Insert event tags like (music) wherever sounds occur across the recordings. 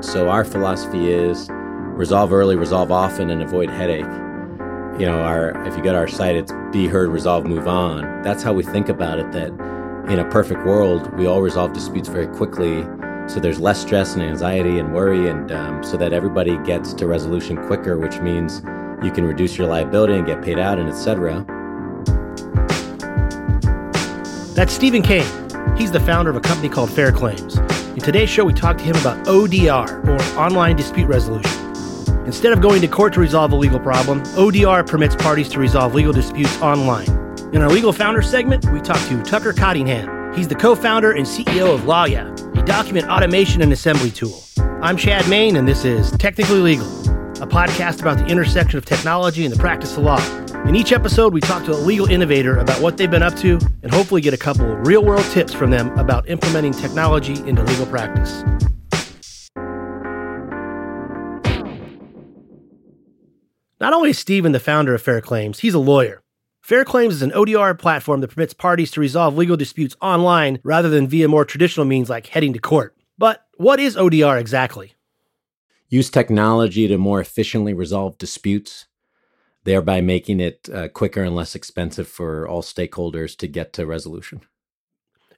So our philosophy is resolve early, resolve often, and avoid headache. You know, our if you go to our site, it's be heard, resolve, move on. That's how we think about it. That in a perfect world, we all resolve disputes very quickly, so there's less stress and anxiety and worry, and um, so that everybody gets to resolution quicker, which means you can reduce your liability and get paid out, and etc. That's Stephen Kane. He's the founder of a company called Fair Claims. In today's show, we talk to him about ODR, or Online Dispute Resolution. Instead of going to court to resolve a legal problem, ODR permits parties to resolve legal disputes online. In our Legal Founder segment, we talk to Tucker Cottingham. He's the co founder and CEO of Lawyaw, a document automation and assembly tool. I'm Chad Main, and this is Technically Legal, a podcast about the intersection of technology and the practice of law. In each episode, we talk to a legal innovator about what they've been up to and hopefully get a couple real world tips from them about implementing technology into legal practice. Not only is Stephen the founder of Fair Claims, he's a lawyer. Fair Claims is an ODR platform that permits parties to resolve legal disputes online rather than via more traditional means like heading to court. But what is ODR exactly? Use technology to more efficiently resolve disputes thereby making it uh, quicker and less expensive for all stakeholders to get to resolution.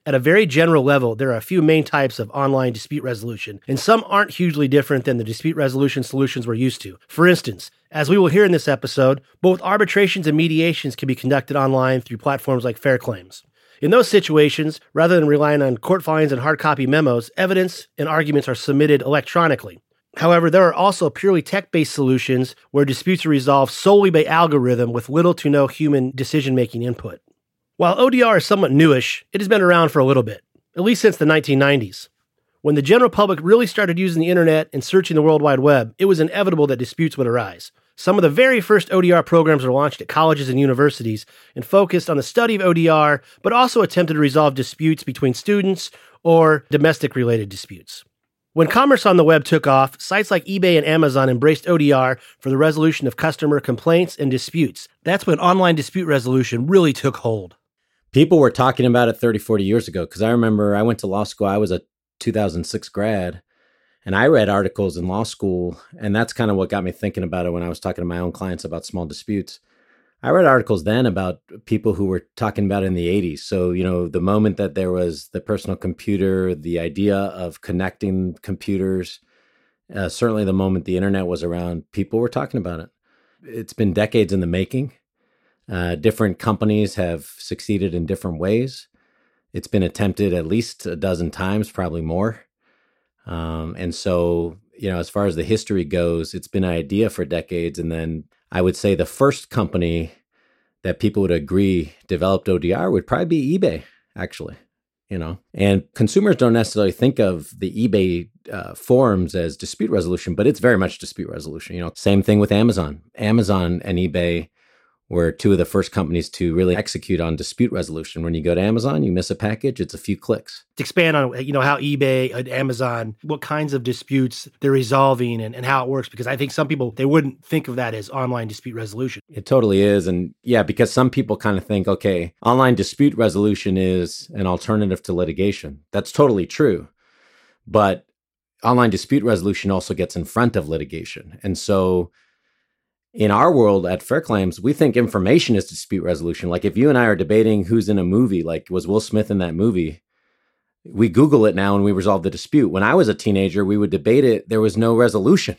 At a very general level, there are a few main types of online dispute resolution, and some aren't hugely different than the dispute resolution solutions we're used to. For instance, as we will hear in this episode, both arbitrations and mediations can be conducted online through platforms like Fair Claims. In those situations, rather than relying on court filings and hard copy memos, evidence and arguments are submitted electronically. However, there are also purely tech based solutions where disputes are resolved solely by algorithm with little to no human decision making input. While ODR is somewhat newish, it has been around for a little bit, at least since the 1990s. When the general public really started using the internet and searching the World Wide Web, it was inevitable that disputes would arise. Some of the very first ODR programs were launched at colleges and universities and focused on the study of ODR, but also attempted to resolve disputes between students or domestic related disputes. When commerce on the web took off, sites like eBay and Amazon embraced ODR for the resolution of customer complaints and disputes. That's when online dispute resolution really took hold. People were talking about it 30, 40 years ago because I remember I went to law school. I was a 2006 grad and I read articles in law school. And that's kind of what got me thinking about it when I was talking to my own clients about small disputes. I read articles then about people who were talking about in the 80s. So, you know, the moment that there was the personal computer, the idea of connecting computers, uh, certainly the moment the internet was around, people were talking about it. It's been decades in the making. Uh, different companies have succeeded in different ways. It's been attempted at least a dozen times, probably more. Um, and so, you know, as far as the history goes, it's been an idea for decades. And then I would say the first company that people would agree developed ODR would probably be eBay, actually. You know, and consumers don't necessarily think of the eBay uh, forums as dispute resolution, but it's very much dispute resolution. You know, same thing with Amazon. Amazon and eBay were two of the first companies to really execute on dispute resolution. When you go to Amazon, you miss a package, it's a few clicks. To expand on you know how eBay and Amazon, what kinds of disputes they're resolving and, and how it works, because I think some people they wouldn't think of that as online dispute resolution. It totally is. And yeah, because some people kind of think, okay, online dispute resolution is an alternative to litigation. That's totally true. But online dispute resolution also gets in front of litigation. And so in our world at Fair Claims, we think information is dispute resolution. Like if you and I are debating who's in a movie, like was Will Smith in that movie, we Google it now and we resolve the dispute. When I was a teenager, we would debate it. There was no resolution.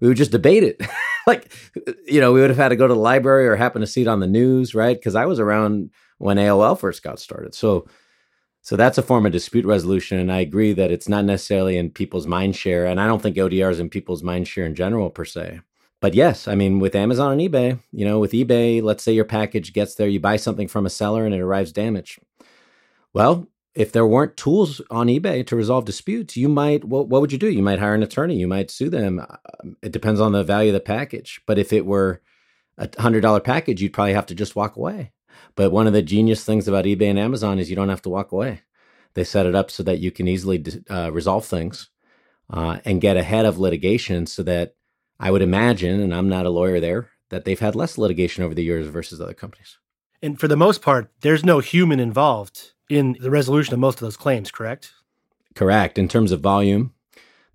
We would just debate it. (laughs) like, you know, we would have had to go to the library or happen to see it on the news, right? Because I was around when AOL first got started. So, so that's a form of dispute resolution. And I agree that it's not necessarily in people's mind share. And I don't think ODR is in people's mind share in general, per se but yes, I mean, with Amazon and eBay, you know, with eBay, let's say your package gets there, you buy something from a seller and it arrives damaged. Well, if there weren't tools on eBay to resolve disputes, you might, what, what would you do? You might hire an attorney, you might sue them. Um, it depends on the value of the package. But if it were a $100 package, you'd probably have to just walk away. But one of the genius things about eBay and Amazon is you don't have to walk away. They set it up so that you can easily uh, resolve things uh, and get ahead of litigation so that I would imagine, and I'm not a lawyer there, that they've had less litigation over the years versus other companies. And for the most part, there's no human involved in the resolution of most of those claims, correct? Correct. In terms of volume,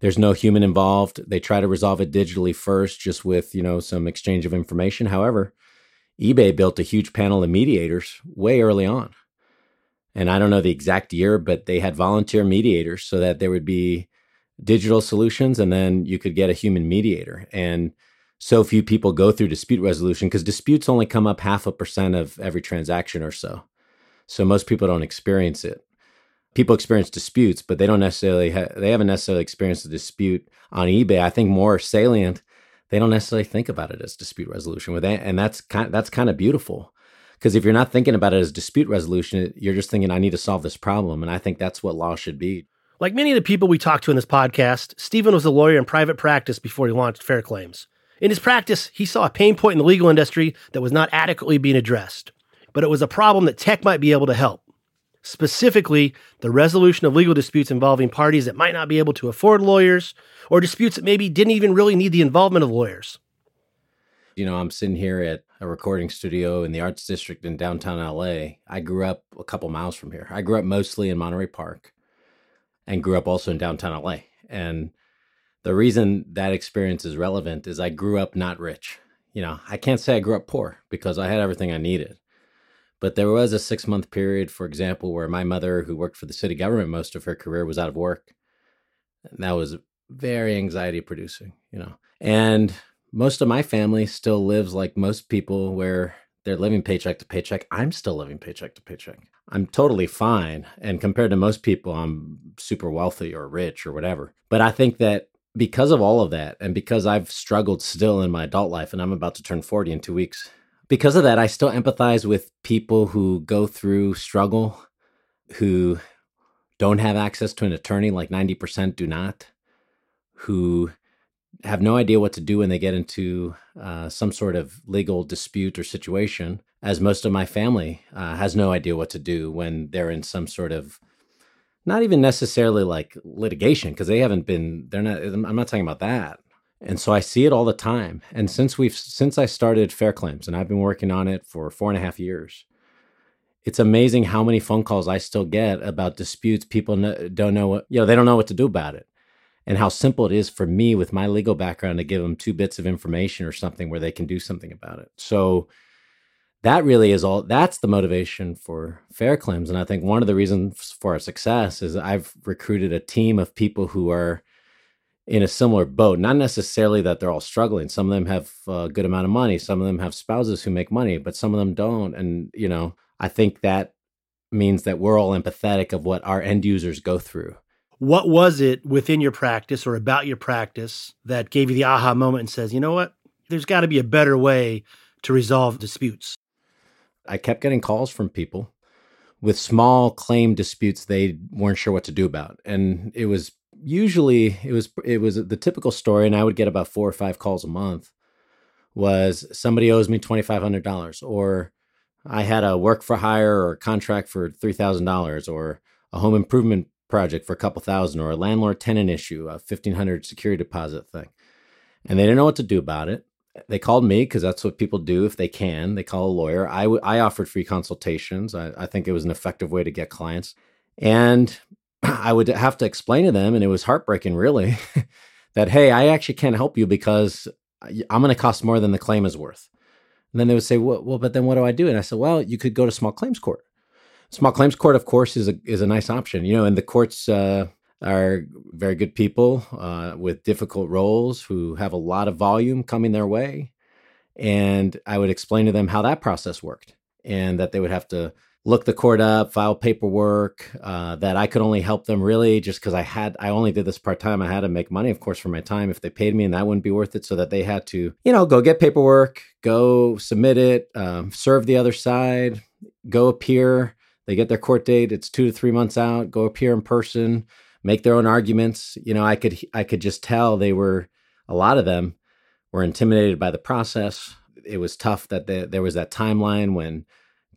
There's no human involved. They try to resolve it digitally first, just with, you know, some exchange of information. However, eBay built a huge panel of mediators way early on. And I don't know the exact year, but they had volunteer mediators so that there would be digital solutions and then you could get a human mediator. And so few people go through dispute resolution because disputes only come up half a percent of every transaction or so. So most people don't experience it people experience disputes, but they don't necessarily ha- they haven't necessarily experienced a dispute on eBay. I think more salient, they don't necessarily think about it as dispute resolution with and that's kind of, that's kind of beautiful. Because if you're not thinking about it as dispute resolution, you're just thinking, I need to solve this problem. And I think that's what law should be. Like many of the people we talked to in this podcast, Stephen was a lawyer in private practice before he launched Fair Claims. In his practice, he saw a pain point in the legal industry that was not adequately being addressed, but it was a problem that tech might be able to help specifically the resolution of legal disputes involving parties that might not be able to afford lawyers or disputes that maybe didn't even really need the involvement of lawyers. You know, I'm sitting here at a recording studio in the Arts District in downtown LA. I grew up a couple miles from here. I grew up mostly in Monterey Park and grew up also in downtown LA. And the reason that experience is relevant is I grew up not rich. You know, I can't say I grew up poor because I had everything I needed. But there was a six month period, for example, where my mother, who worked for the city government most of her career, was out of work. And that was very anxiety producing, you know. And most of my family still lives like most people where they're living paycheck to paycheck. I'm still living paycheck to paycheck. I'm totally fine. And compared to most people, I'm super wealthy or rich or whatever. But I think that because of all of that, and because I've struggled still in my adult life, and I'm about to turn 40 in two weeks, because of that, I still empathize with people who go through struggle, who don't have access to an attorney, like 90% do not, who have no idea what to do when they get into uh, some sort of legal dispute or situation, as most of my family uh, has no idea what to do when they're in some sort of not even necessarily like litigation because they haven't been they're not i'm not talking about that and so I see it all the time. And since we've since I started Fair Claims, and I've been working on it for four and a half years, it's amazing how many phone calls I still get about disputes. People don't know what you know; they don't know what to do about it, and how simple it is for me with my legal background to give them two bits of information or something where they can do something about it. So that really is all. That's the motivation for Fair Claims, and I think one of the reasons for our success is I've recruited a team of people who are in a similar boat. Not necessarily that they're all struggling. Some of them have a good amount of money. Some of them have spouses who make money, but some of them don't. And, you know, I think that means that we're all empathetic of what our end users go through. What was it within your practice or about your practice that gave you the aha moment and says, you know what? There's got to be a better way to resolve disputes. I kept getting calls from people with small claim disputes they weren't sure what to do about. And it was usually it was it was the typical story, and I would get about four or five calls a month. Was somebody owes me twenty five hundred dollars, or I had a work for hire or contract for three thousand dollars, or a home improvement project for a couple thousand, or a landlord tenant issue, a fifteen hundred security deposit thing, and they didn't know what to do about it. They called me because that's what people do if they can. They call a lawyer. I, w- I offered free consultations. I, I think it was an effective way to get clients. And (clears throat) I would have to explain to them, and it was heartbreaking, really, (laughs) that hey, I actually can't help you because I'm going to cost more than the claim is worth. And then they would say, well, well, but then what do I do? And I said, well, you could go to small claims court. Small claims court, of course, is a is a nice option, you know. And the courts uh, are very good people uh, with difficult roles who have a lot of volume coming their way. And I would explain to them how that process worked, and that they would have to look the court up, file paperwork, uh, that I could only help them really just because I had, I only did this part time. I had to make money, of course, for my time if they paid me, and that wouldn't be worth it. So that they had to, you know, go get paperwork, go submit it, um, serve the other side, go appear. They get their court date. It's two to three months out. Go appear in person, make their own arguments. You know, I could, I could just tell they were, a lot of them were intimidated by the process. It was tough that the, there was that timeline when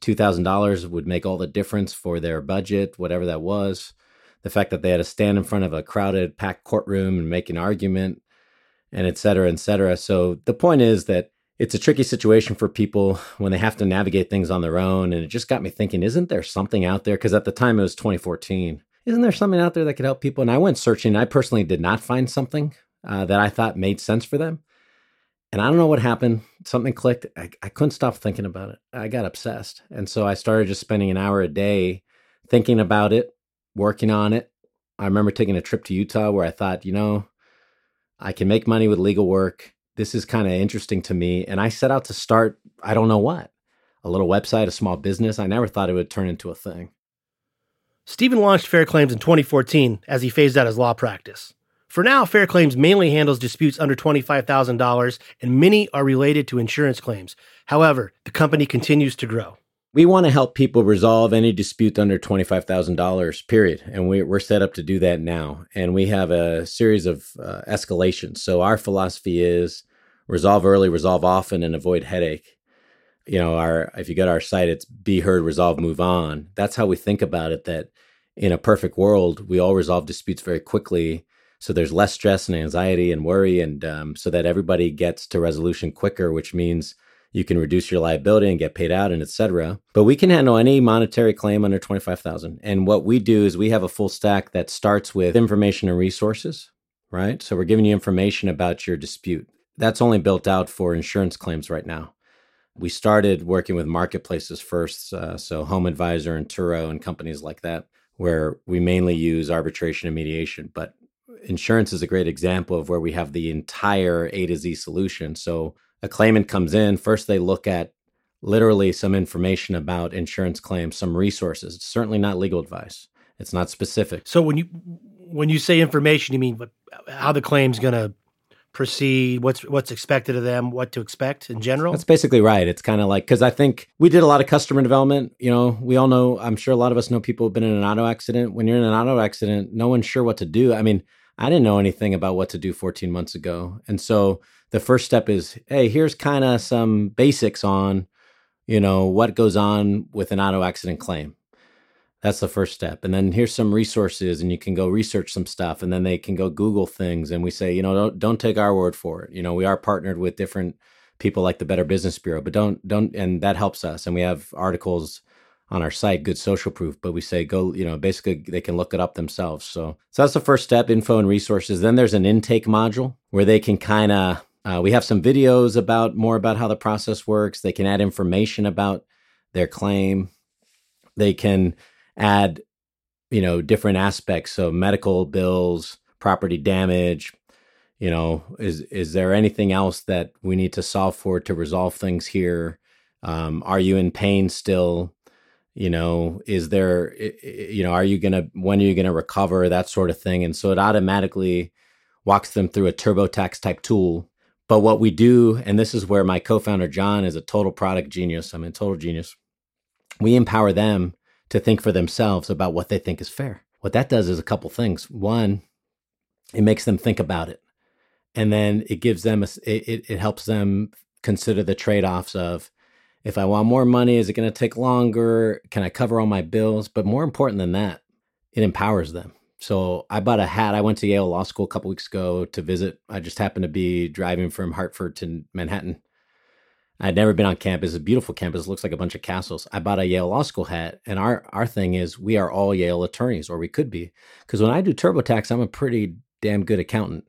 $2,000 would make all the difference for their budget, whatever that was. The fact that they had to stand in front of a crowded, packed courtroom and make an argument, and et cetera, et cetera. So the point is that it's a tricky situation for people when they have to navigate things on their own. And it just got me thinking, isn't there something out there? Because at the time it was 2014. isn't there something out there that could help people? And I went searching. I personally did not find something uh, that I thought made sense for them. And I don't know what happened. Something clicked. I, I couldn't stop thinking about it. I got obsessed. And so I started just spending an hour a day thinking about it, working on it. I remember taking a trip to Utah where I thought, you know, I can make money with legal work. This is kind of interesting to me. And I set out to start, I don't know what, a little website, a small business. I never thought it would turn into a thing. Stephen launched Fair Claims in 2014 as he phased out his law practice. For now, Fair Claims mainly handles disputes under $25,000, and many are related to insurance claims. However, the company continues to grow. We want to help people resolve any dispute under $25,000, period. And we, are set up to do that now. And we have a series of uh, escalations. So our philosophy is resolve early, resolve often, and avoid headache. You know, our if you go to our site, it's be heard, resolve, move on. That's how we think about it. That in a perfect world, we all resolve disputes very quickly. So there's less stress and anxiety and worry, and um, so that everybody gets to resolution quicker, which means you can reduce your liability and get paid out and etc but we can handle any monetary claim under 25000 and what we do is we have a full stack that starts with information and resources right? So we're giving you information about your dispute. That's only built out for insurance claims right now. We started working with marketplaces first uh, so home advisor and turo and companies like that where we mainly use arbitration and mediation. But insurance is a great example of where we have the entire a to z solution. So a claimant comes in, first they look at literally some information about insurance claims, some resources. It's certainly not legal advice. It's not specific. So when you when you say information, you mean how the claim's going to proceed, what's what's expected of them, what to expect in general? That's basically right. It's kind of like cuz I think we did a lot of customer development, you know, we all know I'm sure a lot of us know people who've been in an auto accident. When you're in an auto accident, no one's sure what to do. I mean, I didn't know anything about what to do 14 months ago. And so the first step is hey here's kind of some basics on you know what goes on with an auto accident claim. That's the first step. And then here's some resources and you can go research some stuff and then they can go google things and we say you know don't, don't take our word for it. You know we are partnered with different people like the better business bureau but don't don't and that helps us and we have articles on our site good social proof but we say go you know basically they can look it up themselves. So so that's the first step info and resources. Then there's an intake module where they can kind of uh, we have some videos about more about how the process works. They can add information about their claim. They can add, you know, different aspects. So medical bills, property damage. You know, is is there anything else that we need to solve for to resolve things here? Um, are you in pain still? You know, is there, you know, are you gonna when are you gonna recover? That sort of thing. And so it automatically walks them through a TurboTax type tool but what we do, and this is where my co founder, John, is a total product genius. I'm a total genius. We empower them to think for themselves about what they think is fair. What that does is a couple things. One, it makes them think about it. And then it gives them, a, it, it helps them consider the trade offs of if I want more money, is it going to take longer? Can I cover all my bills? But more important than that, it empowers them. So I bought a hat. I went to Yale Law School a couple weeks ago to visit. I just happened to be driving from Hartford to Manhattan. I'd never been on campus. It's a beautiful campus. It looks like a bunch of castles. I bought a Yale Law School hat, and our our thing is we are all Yale attorneys, or we could be. Because when I do TurboTax, I'm a pretty damn good accountant.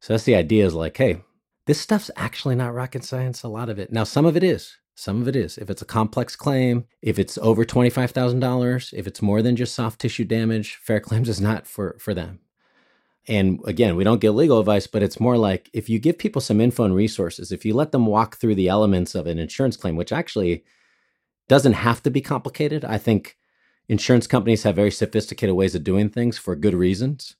So that's the idea. Is like, hey, this stuff's actually not rocket science. A lot of it. Now, some of it is. Some of it is. If it's a complex claim, if it's over $25,000, if it's more than just soft tissue damage, Fair (laughs) Claims is not for, for them. And again, we don't get legal advice, but it's more like if you give people some info and resources, if you let them walk through the elements of an insurance claim, which actually doesn't have to be complicated. I think insurance companies have very sophisticated ways of doing things for good reasons.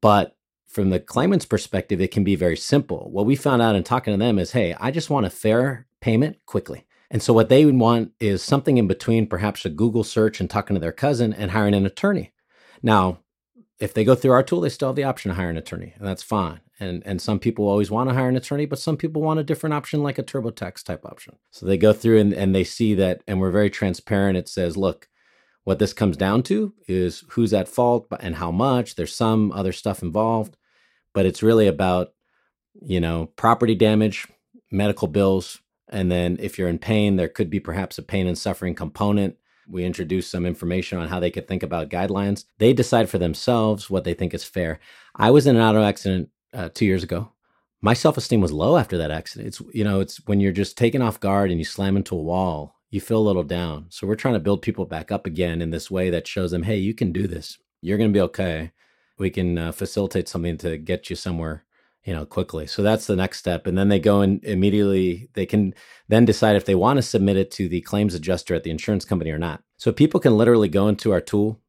But from the claimant's perspective, it can be very simple. What we found out in talking to them is hey, I just want a fair payment quickly. And so what they would want is something in between perhaps a Google search and talking to their cousin and hiring an attorney. Now, if they go through our tool, they still have the option to hire an attorney, and that's fine. And and some people always want to hire an attorney, but some people want a different option like a TurboTax type option. So they go through and, and they see that, and we're very transparent. It says, look, what this comes down to is who's at fault and how much. There's some other stuff involved, but it's really about, you know, property damage, medical bills, and then if you're in pain, there could be perhaps a pain and suffering component. We introduce some information on how they could think about guidelines. They decide for themselves what they think is fair. I was in an auto accident uh, two years ago. My self esteem was low after that accident. It's you know, it's when you're just taken off guard and you slam into a wall, you feel a little down. So we're trying to build people back up again in this way that shows them, hey, you can do this. You're going to be okay. We can uh, facilitate something to get you somewhere you know quickly. So that's the next step. And then they go and immediately they can then decide if they want to submit it to the claims adjuster at the insurance company or not. So people can literally go into our tool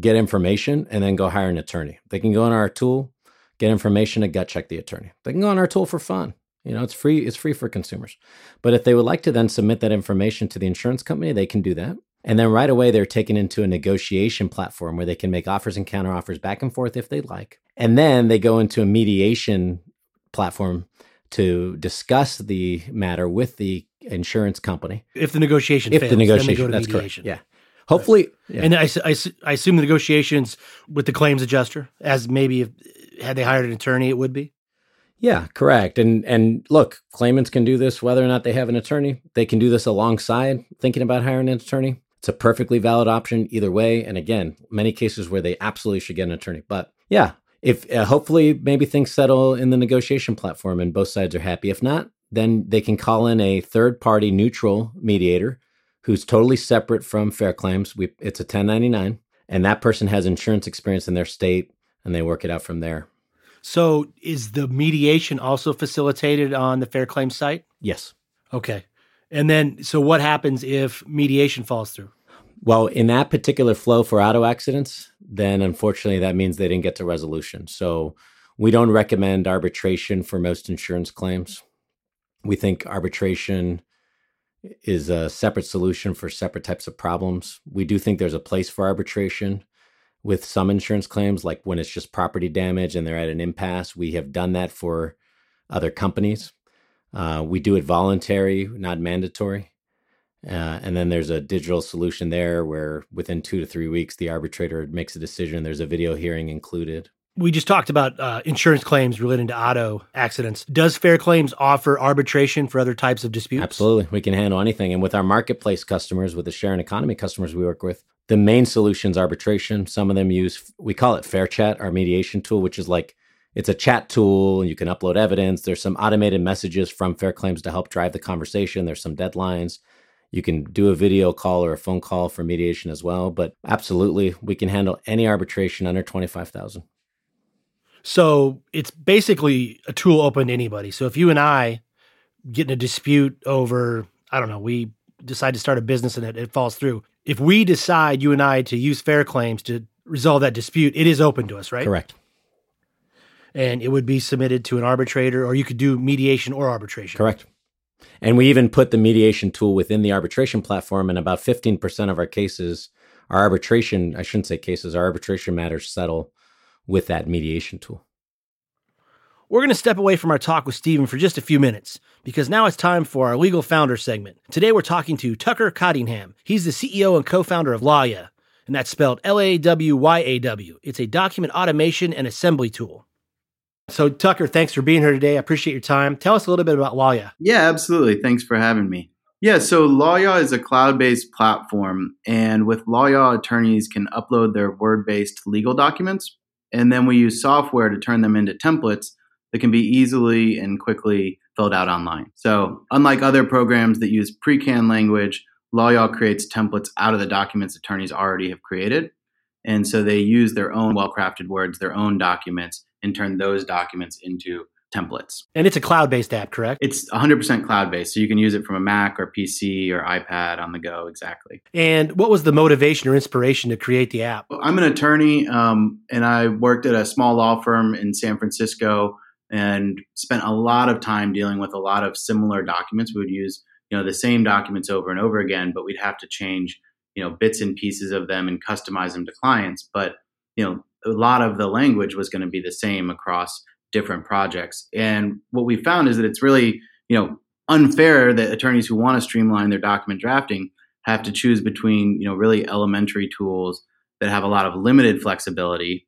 get information and then go hire an attorney. They can go in our tool get information and gut check the attorney. They can go on our tool for fun. You know it's free it's free for consumers. But if they would like to then submit that information to the insurance company they can do that and then right away, they're taken into a negotiation platform where they can make offers and counteroffers back and forth if they'd like. And then they go into a mediation platform to discuss the matter with the insurance company. If the negotiation if fails, the negotiation, that's mediation. correct. Yeah. Hopefully, right. yeah. and I, I, I, assume the negotiations with the claims adjuster, as maybe if, had they hired an attorney, it would be. Yeah, correct. And and look, claimants can do this whether or not they have an attorney. They can do this alongside thinking about hiring an attorney. It's a perfectly valid option either way. And again, many cases where they absolutely should get an attorney. But yeah, if uh, hopefully maybe things settle in the negotiation platform and both sides are happy. If not, then they can call in a third party neutral mediator who's totally separate from fair claims. We, it's a 1099, and that person has insurance experience in their state, and they work it out from there. So, is the mediation also facilitated on the fair claims site? Yes. Okay. And then, so what happens if mediation falls through? Well, in that particular flow for auto accidents, then unfortunately that means they didn't get to resolution. So we don't recommend arbitration for most insurance claims. We think arbitration is a separate solution for separate types of problems. We do think there's a place for arbitration with some insurance claims, like when it's just property damage and they're at an impasse. We have done that for other companies. Uh, we do it voluntary, not mandatory. Uh, and then there's a digital solution there where within two to three weeks, the arbitrator makes a decision. There's a video hearing included. We just talked about uh, insurance claims relating to auto accidents. Does Fair Claims offer arbitration for other types of disputes? Absolutely. We can handle anything. And with our marketplace customers, with the share and economy customers we work with, the main solution is arbitration. Some of them use, we call it Fair Chat, our mediation tool, which is like it's a chat tool and you can upload evidence. There's some automated messages from Fair Claims to help drive the conversation. There's some deadlines. You can do a video call or a phone call for mediation as well. But absolutely, we can handle any arbitration under 25,000. So it's basically a tool open to anybody. So if you and I get in a dispute over, I don't know, we decide to start a business and it, it falls through. If we decide, you and I, to use fair claims to resolve that dispute, it is open to us, right? Correct and it would be submitted to an arbitrator, or you could do mediation or arbitration. Correct. And we even put the mediation tool within the arbitration platform, and about 15% of our cases, our arbitration, I shouldn't say cases, our arbitration matters settle with that mediation tool. We're going to step away from our talk with Stephen for just a few minutes because now it's time for our legal founder segment. Today we're talking to Tucker Cottingham. He's the CEO and co founder of Lawyaw, and that's spelled L A W Y A W. It's a document automation and assembly tool. So, Tucker, thanks for being here today. I appreciate your time. Tell us a little bit about Lawyaw. Yeah, absolutely. Thanks for having me. Yeah, so Lawyaw is a cloud based platform. And with Lawyaw, attorneys can upload their word based legal documents. And then we use software to turn them into templates that can be easily and quickly filled out online. So, unlike other programs that use pre canned language, Lawyaw creates templates out of the documents attorneys already have created. And so they use their own well crafted words, their own documents and turn those documents into templates. And it's a cloud based app, correct? It's 100% cloud based. So you can use it from a Mac or PC or iPad on the go, exactly. And what was the motivation or inspiration to create the app? I'm an attorney um, and I worked at a small law firm in San Francisco and spent a lot of time dealing with a lot of similar documents. We would use you know the same documents over and over again, but we'd have to change you know bits and pieces of them and customize them to clients. But you know a lot of the language was going to be the same across different projects. And what we found is that it's really, you know, unfair that attorneys who want to streamline their document drafting have to choose between, you know, really elementary tools that have a lot of limited flexibility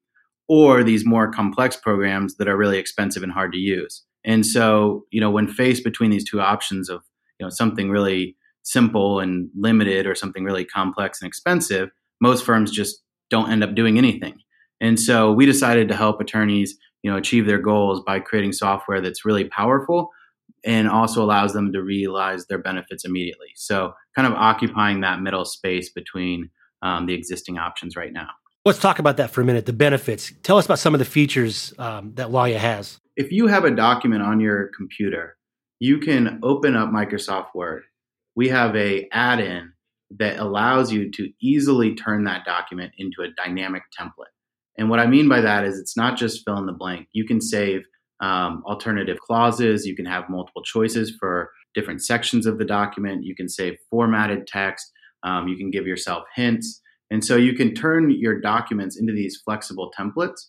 or these more complex programs that are really expensive and hard to use. And so, you know, when faced between these two options of, you know, something really simple and limited or something really complex and expensive, most firms just don't end up doing anything. And so we decided to help attorneys, you know, achieve their goals by creating software that's really powerful and also allows them to realize their benefits immediately. So kind of occupying that middle space between um, the existing options right now. Let's talk about that for a minute. The benefits. Tell us about some of the features um, that Lawyaw has. If you have a document on your computer, you can open up Microsoft Word. We have a add-in that allows you to easily turn that document into a dynamic template. And what I mean by that is it's not just fill in the blank. You can save um, alternative clauses. You can have multiple choices for different sections of the document. You can save formatted text. Um, you can give yourself hints. And so you can turn your documents into these flexible templates.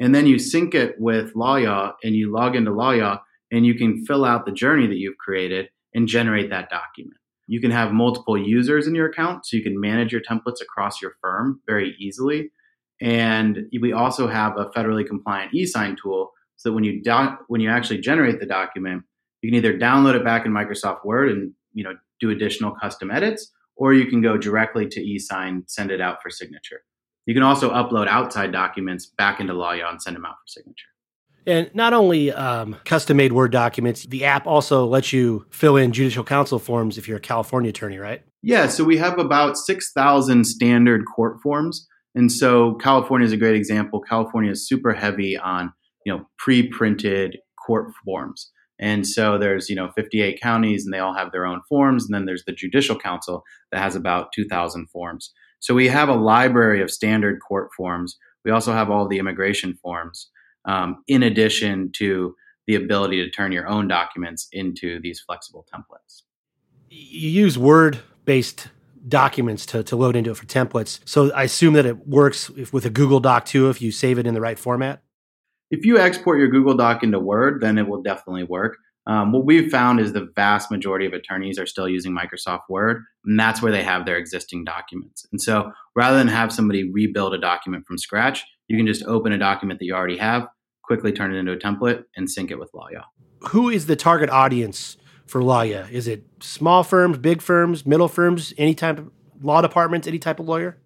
And then you sync it with Lawyaw and you log into Lawyaw and you can fill out the journey that you've created and generate that document. You can have multiple users in your account so you can manage your templates across your firm very easily. And we also have a federally compliant e-sign tool so that when you do- when you actually generate the document, you can either download it back in Microsoft Word and you know do additional custom edits, or you can go directly to eSign, send it out for signature. You can also upload outside documents back into Lawyaw and send them out for signature. And not only um, custom made Word documents, the app also lets you fill in judicial council forms if you're a California attorney, right? Yeah, so we have about 6,000 standard court forms. And so California is a great example. California is super heavy on, you know, pre-printed court forms. And so there's, you know, 58 counties and they all have their own forms. And then there's the Judicial Council that has about 2,000 forms. So we have a library of standard court forms. We also have all the immigration forms, um, in addition to the ability to turn your own documents into these flexible templates. You use Word based documents to, to load into it for templates. So I assume that it works if, with a Google Doc too if you save it in the right format? If you export your Google Doc into Word, then it will definitely work. Um, what we've found is the vast majority of attorneys are still using Microsoft Word, and that's where they have their existing documents. And so rather than have somebody rebuild a document from scratch, you can just open a document that you already have, quickly turn it into a template, and sync it with Lawyaw. Who is the target audience for Lawyaw? Is it small firms, big firms, middle firms, any type of law departments, any type of lawyer?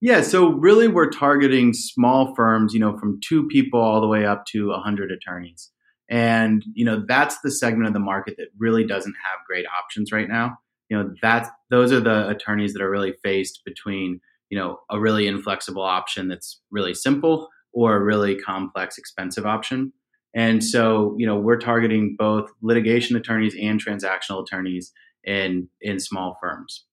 Yeah, so really we're targeting small firms, you know, from two people all the way up to 100 attorneys. And, you know, that's the segment of the market that really doesn't have great options right now. You know, that's those are the attorneys that are really faced between, you know, a really inflexible option that's really simple or a really complex, expensive option. And so, you know, we're targeting both litigation attorneys and transactional attorneys in in small firms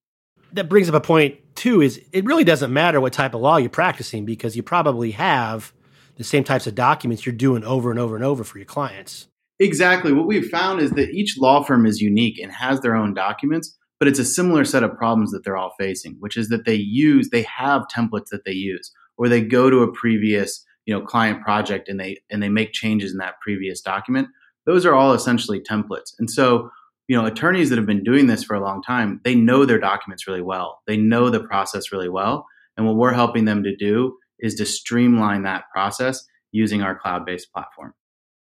that brings up a point too is it really doesn't matter what type of law you're practicing because you probably have the same types of documents you're doing over and over and over for your clients. Exactly. What we've found is that each law firm is unique and has their own documents, but it's a similar set of problems that they're all facing, which is that they use they have templates that they use or they go to a previous, you know, client project and they and they make changes in that previous document. Those are all essentially templates. And so you know, attorneys that have been doing this for a long time, they know their documents really well. They know the process really well. And what we're helping them to do is to streamline that process using our cloud based platform.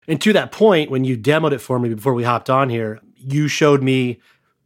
And to that point, when you demoed it for me before we hopped on here, you showed me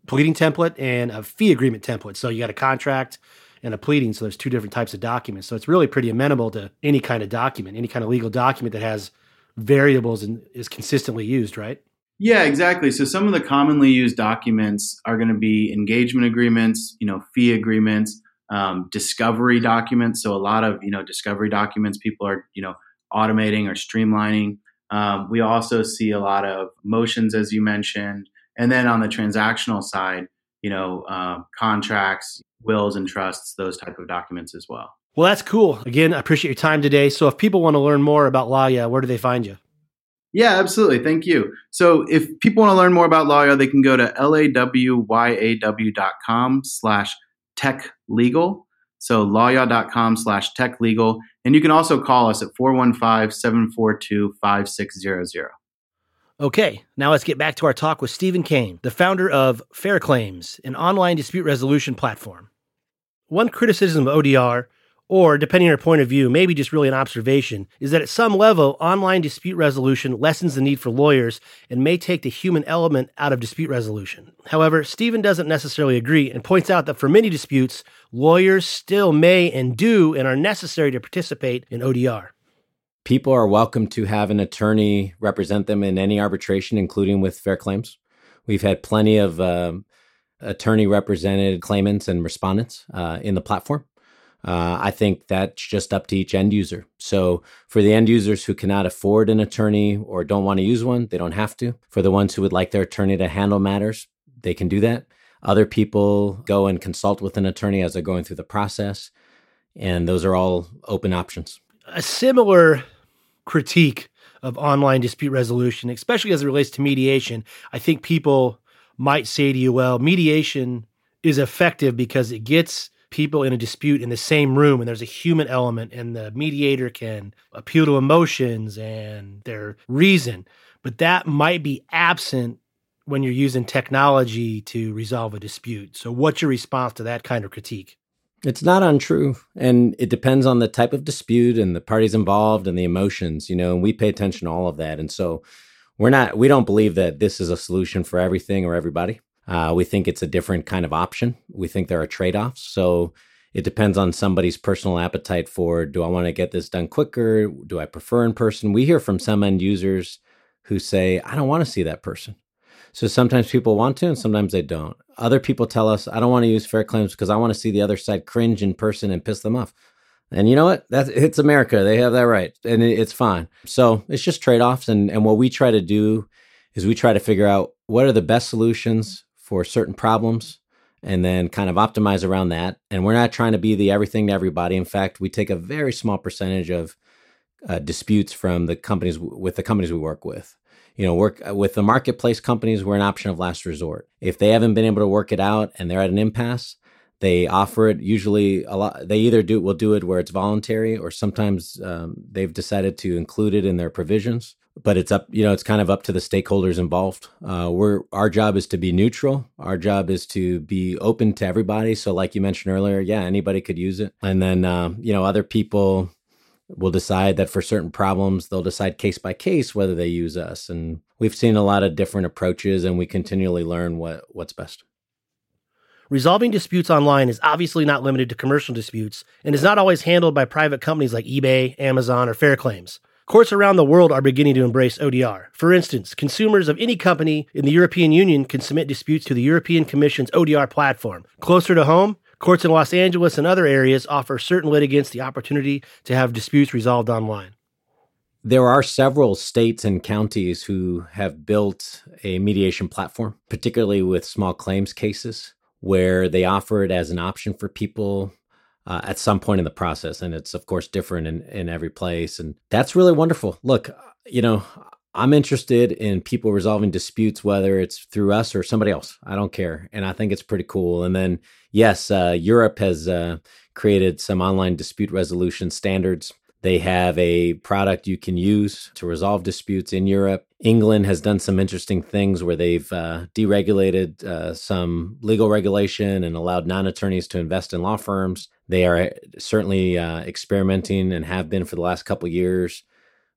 pleading template and a fee agreement template. So you got a contract and a pleading. So there's two different types of documents. So it's really pretty amenable to any kind of document, any kind of legal document that has variables and is consistently used, right? Yeah, exactly. So some of the commonly used documents are going to be engagement agreements, you know, fee agreements, um, discovery documents. So a lot of you know discovery documents people are you know automating or streamlining. Um, we also see a lot of motions, as you mentioned, and then on the transactional side, you know, uh, contracts, wills, and trusts, those type of documents as well. Well, that's cool. Again, I appreciate your time today. So if people want to learn more about Lawyaw, where do they find you? Yeah, absolutely. Thank you. So if people want to learn more about Lawyaw, they can go to lawyaw.com slash tech legal. So lawyaw.com slash tech legal. And you can also call us at 415-742-5600. Okay, now let's get back to our talk with Stephen Kane, the founder of Fair Claims, an online dispute resolution platform. One criticism of ODR or depending on your point of view, maybe just really an observation, is that at some level, online dispute resolution lessens the need for lawyers and may take the human element out of dispute resolution. However, Stephen doesn't necessarily agree and points out that for many disputes, lawyers still may and do and are necessary to participate in ODR. People are welcome to have an attorney represent them in any arbitration, including with fair claims. We've had plenty of uh, attorney represented claimants and respondents uh, in the platform. Uh, I think that's just up to each end user. So, for the end users who cannot afford an attorney or don't want to use one, they don't have to. For the ones who would like their attorney to handle matters, they can do that. Other people go and consult with an attorney as they're going through the process. And those are all open options. A similar critique of online dispute resolution, especially as it relates to mediation, I think people might say to you, well, mediation is effective because it gets people in a dispute in the same room and there's a human element and the mediator can appeal to emotions and their reason. But that might be absent when you're using technology to resolve a dispute. So what's your response to that kind of critique? It's not untrue and it depends on the type of dispute and the parties involved and the emotions you know and we pay attention to all of that. And so we're not we don't believe that this is a solution for everything or everybody uh, we think it's a different kind of option. We think there are trade offs. So it depends on somebody's personal appetite for do I want to get this done quicker? Do I prefer in person? We hear from some end users who say, I don't want to see that person. So sometimes people want to and sometimes they don't. Other people tell us, I don't want to use fair claims because I want to see the other side cringe in person and piss them off. And you know what? That's it's America. They have that right. And it's fine. So it's just trade-offs. And and what we try to do is we try to figure out what are the best solutions for certain problems and then kind of optimize around that. And we're not trying to be the everything to everybody. In fact, we take a very small percentage of uh, disputes from the companies with the companies we work with. You know, work uh, with the marketplace companies, we're an option of last resort. If they haven't been able to work it out and they're at an impasse, they offer it. Usually a lot. They either do will do it where it's voluntary, or sometimes um, they've decided to include it in their provisions but it's up you know it's kind of up to the stakeholders involved. Uh, we're our job is to be neutral. Our job is to be open to everybody. So like you mentioned earlier yeah anybody could use it. And then um, you know other people will decide that for certain problems they'll decide case by case whether they use us. And we've seen a lot of different approaches and we continually learn what what's best Resolving disputes online is obviously not limited to commercial disputes and is not always handled by private companies like eBay, Amazon, or Fair Claims. Courts around the world are beginning to embrace ODR. For instance, consumers of any company in the European Union can submit disputes to the European Commission's ODR platform. Closer to home, courts in Los Angeles and other areas offer certain litigants the opportunity to have disputes resolved online. There are several states and counties who have built a mediation platform, particularly with small claims cases, where they offer it as an option for people uh, at some point in the process. And it's, of course, different in, in every place. And that's really wonderful. Look, you know, I'm interested in people resolving disputes, whether it's through us or somebody else. I don't care. And I think it's pretty cool. And then, yes, uh, Europe has uh, created some online dispute resolution standards. They have a product you can use to resolve disputes in Europe. England has done some interesting things where they've uh, deregulated uh, some legal regulation and allowed non attorneys to invest in law firms. They are certainly uh, experimenting and have been for the last couple years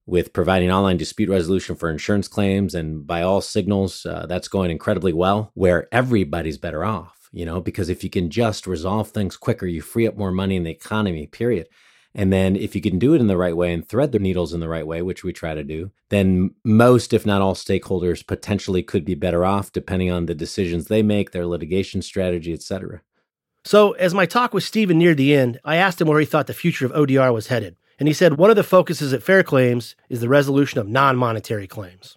with providing online dispute resolution for insurance claims. And by all signals, uh, that's going incredibly well, where everybody's better off, you know, because if you can just resolve things quicker, you free up more money in the economy, period. And then if you can do it in the right way and thread the needles in the right way, which we try to do, then most, if not all stakeholders potentially could be better off depending on the decisions they make, their litigation strategy, et cetera. So, as my talk with Stephen neared the end, I asked him where he thought the future of ODR was headed. And he said one of the focuses at Fair Claims is the resolution of non monetary claims.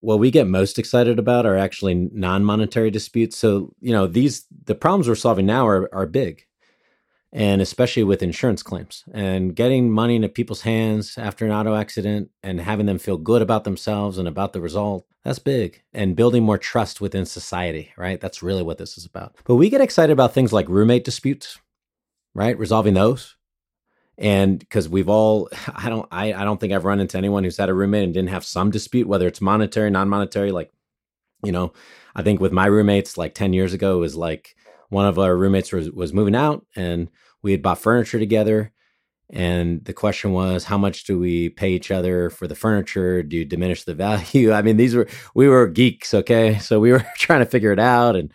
What we get most excited about are actually non monetary disputes. So, you know, these, the problems we're solving now are, are big and especially with insurance claims and getting money into people's hands after an auto accident and having them feel good about themselves and about the result that's big. And building more trust within society right? That's really what this is about. But we get excited about things like roommate disputes right? Resolving those. And because we've all (laughs) i don't I, I don't think i've run into anyone who's had a roommate and didn't have some dispute whether it's monetary non-monetary like you know i think with my roommates like 10 years ago was like one of our roommates was, was moving out and we had bought furniture together. And the question was how much do we pay each other for the furniture? Do you diminish the (laughs) value? I mean these were we were geeks okay? So we were (laughs) trying to figure it out and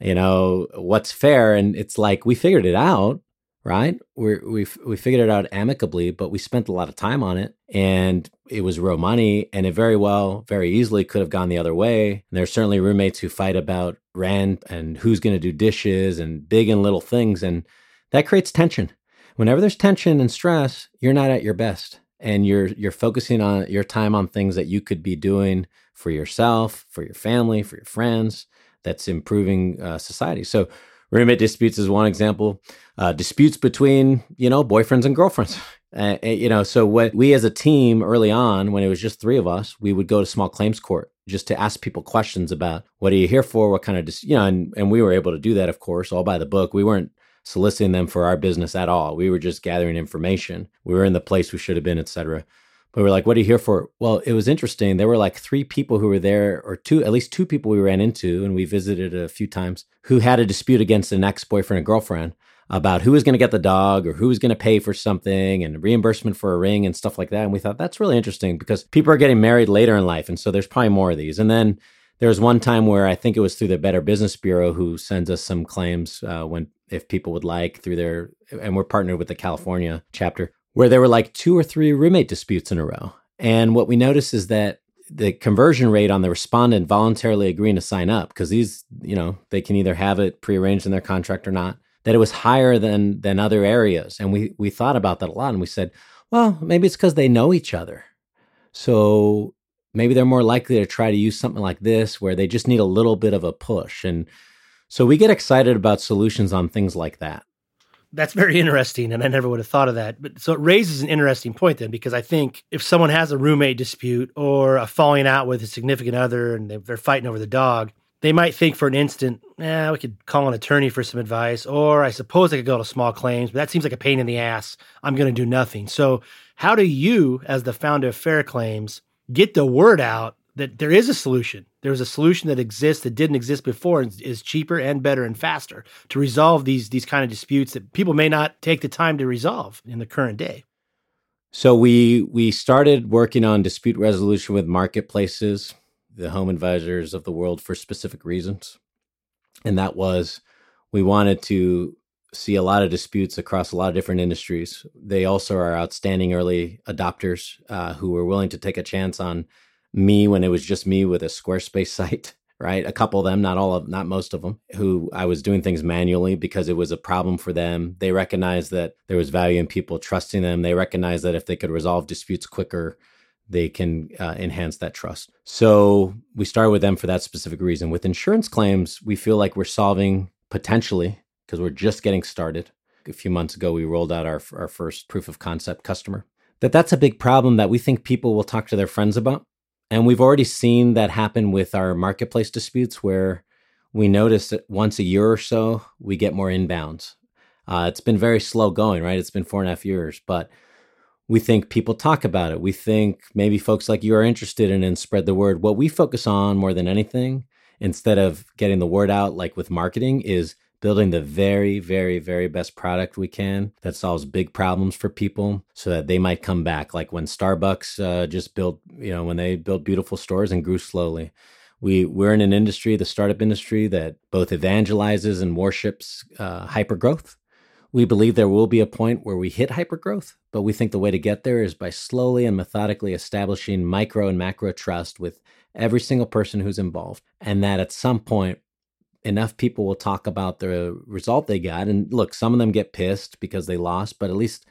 you know what's fair. And it's like we figured it out right? We we we figured it out amicably but we spent a lot of time on it. And it was real money and it very well very easily could have gone the other way. And there's certainly roommates who fight about rent and who's going to do dishes and big and little things and that creates tension whenever there's tension and stress, you're not at your best and you're you're focusing on your time on things that you could be doing for yourself, for your family, for your friends that's improving uh, society. So roommate disputes is one example. Uh, disputes between you know boyfriends and girlfriends. (laughs) Uh, you know, so what we as a team early on, when it was just three of us, we would go to small claims court just to ask people questions about what are you here for, what kind of, dis-? you know, and and we were able to do that, of course, all by the book. We weren't soliciting them for our business at all. We were just gathering information. We were in the place we should have been, etc. But we are like, what are you here for? Well, it was interesting. There were like three people who were there, or two, at least two people we ran into, and we visited a few times, who had a dispute against an ex boyfriend and girlfriend about who was going to get the dog or who was going to pay for something and reimbursement for a ring and stuff like that. And we thought that's really interesting because people are getting married later in life. And so there's probably more of these. And then there was one time where I think it was through the Better Business Bureau who sends us some claims uh, when if people would like through their and we're partnered with the California chapter where there were like two or three roommate disputes in a row. And what we noticed is that the conversion rate on the respondent voluntarily agreeing to sign up because these, you know, they can either have it prearranged in their contract or not, that it was higher than than other areas. And we we thought about that a lot and we said, well, maybe it's because they know each other. So maybe they're more likely to try to use something like this where they just need a little bit of a push. And so we get excited about solutions on things like that. That's very interesting. And I never would have thought of that. But so it raises an interesting point then, because I think if someone has a roommate dispute or a falling out with a significant other and they're fighting over the dog, they might think for an instant, yeah, we could call an attorney for some advice, or I suppose I could go to small claims, but that seems like a pain in the ass. I'm going to do nothing. So, how do you, as the founder of Fair Claims, get the word out that there is a solution. There's a solution that exists that didn't exist before and is cheaper and better and faster to resolve these these kind of disputes that people may not take the time to resolve in the current day. So we we started working on dispute resolution with marketplaces, the home advisors of the world for specific reasons. And that was we wanted to see a lot of disputes across a lot of different industries. They also are outstanding early adopters uh, who were willing to take a chance on me when it was just me with a Squarespace (laughs) site. Right, a couple of them, not all of, not most of them, who I was doing things manually because it was a problem for them. They recognized that there was value in people trusting them. They recognized that if they could resolve disputes quicker, they can uh, enhance that trust. So we start with them for that specific reason. With insurance claims, we feel like we're solving potentially because we're just getting started. A few months ago, we rolled out our, our first proof of concept customer. That that's a big problem that we think people will talk to their friends about. And we've already seen that happen with our marketplace disputes where we notice that once a year or so, we get more inbounds. Uh, it's been very slow going, right? It's been four and a half years, but we think people talk about it. We think maybe folks like you are interested in and spread the word. What we focus on more than anything, instead of getting the word out like with marketing, is building the very, very, very best product we can that solves big problems for people so that they might come back. Like when Starbucks uh, just built, you know, when they built beautiful stores and grew slowly. We, we're in an industry, the startup industry, that both evangelizes and worships uh, hyper growth. We believe there will be a point where we hit hyper growth, but we think the way to get there is by slowly and methodically establishing micro and macro trust with every single person who's involved. And that at some point, enough people will talk about the result they got. And look, some of them get pissed because they lost, but at least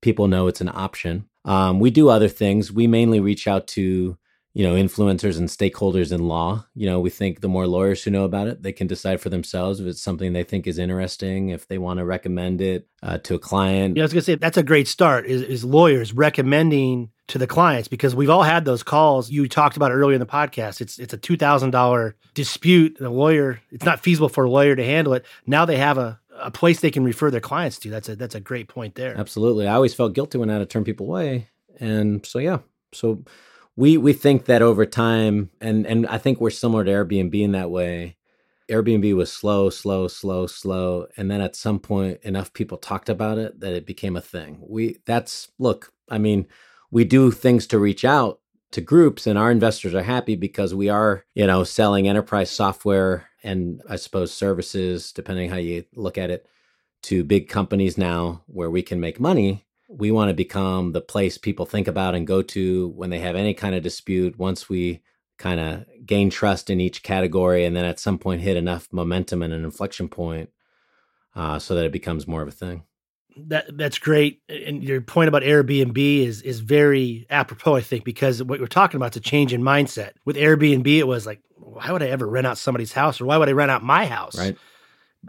people know it's an option. Um, we do other things. We mainly reach out to you know influencers and stakeholders in law. You know we think the more lawyers who know about it they can decide for themselves if it's something they think is interesting if they want to recommend it uh, to a client. Yeah, i was going to say that's a great start is, is lawyers recommending to the clients because we've all had those calls you talked about earlier in the podcast. It's it's a $2000 dispute the lawyer it's not feasible for a lawyer to handle it. Now they have a a place they can refer their clients to. That's a that's a great point there. Absolutely. I always felt guilty when i had to turn people away and so yeah. So we we think that over time, and and I think we're similar to Airbnb in that way. Airbnb was slow, slow, slow, slow, and then at some point enough people talked about it that it became a thing. We that's look, I mean, we do things to reach out to groups and our investors are happy because we are, you know, selling enterprise software and I suppose services depending how you look at it to big companies now where we can make money. We want to become the place people think about and go to when they have any kind of dispute once we kind of gain trust in each category and then at some point hit enough momentum and an inflection point uh, so that it becomes more of a thing. That that's great and your point about airbnb is is very apropos i think because what we're talking about is a change in mindset. With airbnb it was like why would i ever rent out somebody's house or why would i rent out my house? Right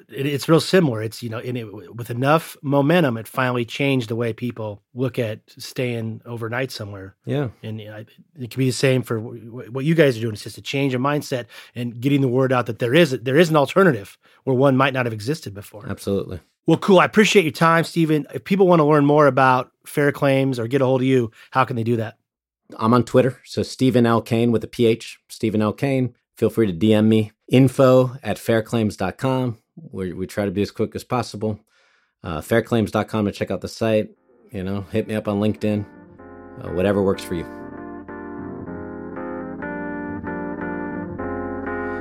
it, it's real similar. It's you know, in it, with enough momentum, it finally changed the way people look at staying overnight somewhere. Yeah, and you know, it can be the same for what you guys are doing. It's just a change of mindset and getting the word out that there is there is an alternative where one might not have existed before. Absolutely. Well, cool. I appreciate your time, Stephen. If people want to learn more about Fair Claims or get a hold of you, how can they do that? I'm on Twitter, so Stephen L. Kane with a PH, Stephen L. Kane. Feel free to DM me. Info at fairclaims.com we, we try to be as quick as possible. Uh, fairclaims.com to check out the site. You know, hit me up on LinkedIn, uh, whatever works for you.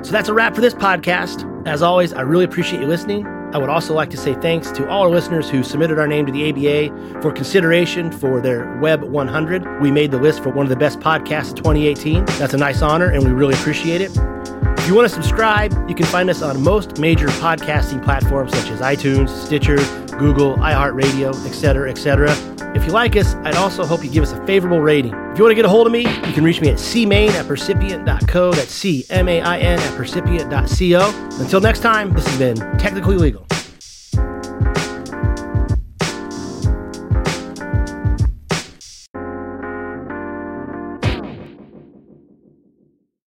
So that's a wrap for this podcast. As always, I really appreciate you listening. I would also like to say thanks to all our listeners who submitted our name to the ABA for consideration for their Web 100. We made the list for one of the best podcasts of 2018. That's a nice honor, and we really appreciate it. If you want to subscribe, you can find us on most major podcasting platforms such as iTunes, Stitcher, Google, iHeartRadio, etc., etc. If you like us, I'd also hope you give us a favorable rating. If you want to get a hold of me, you can reach me at cmain at percipient.co. That's C-M-A-I-N at percipient.co. Until next time, this has been Technically Legal.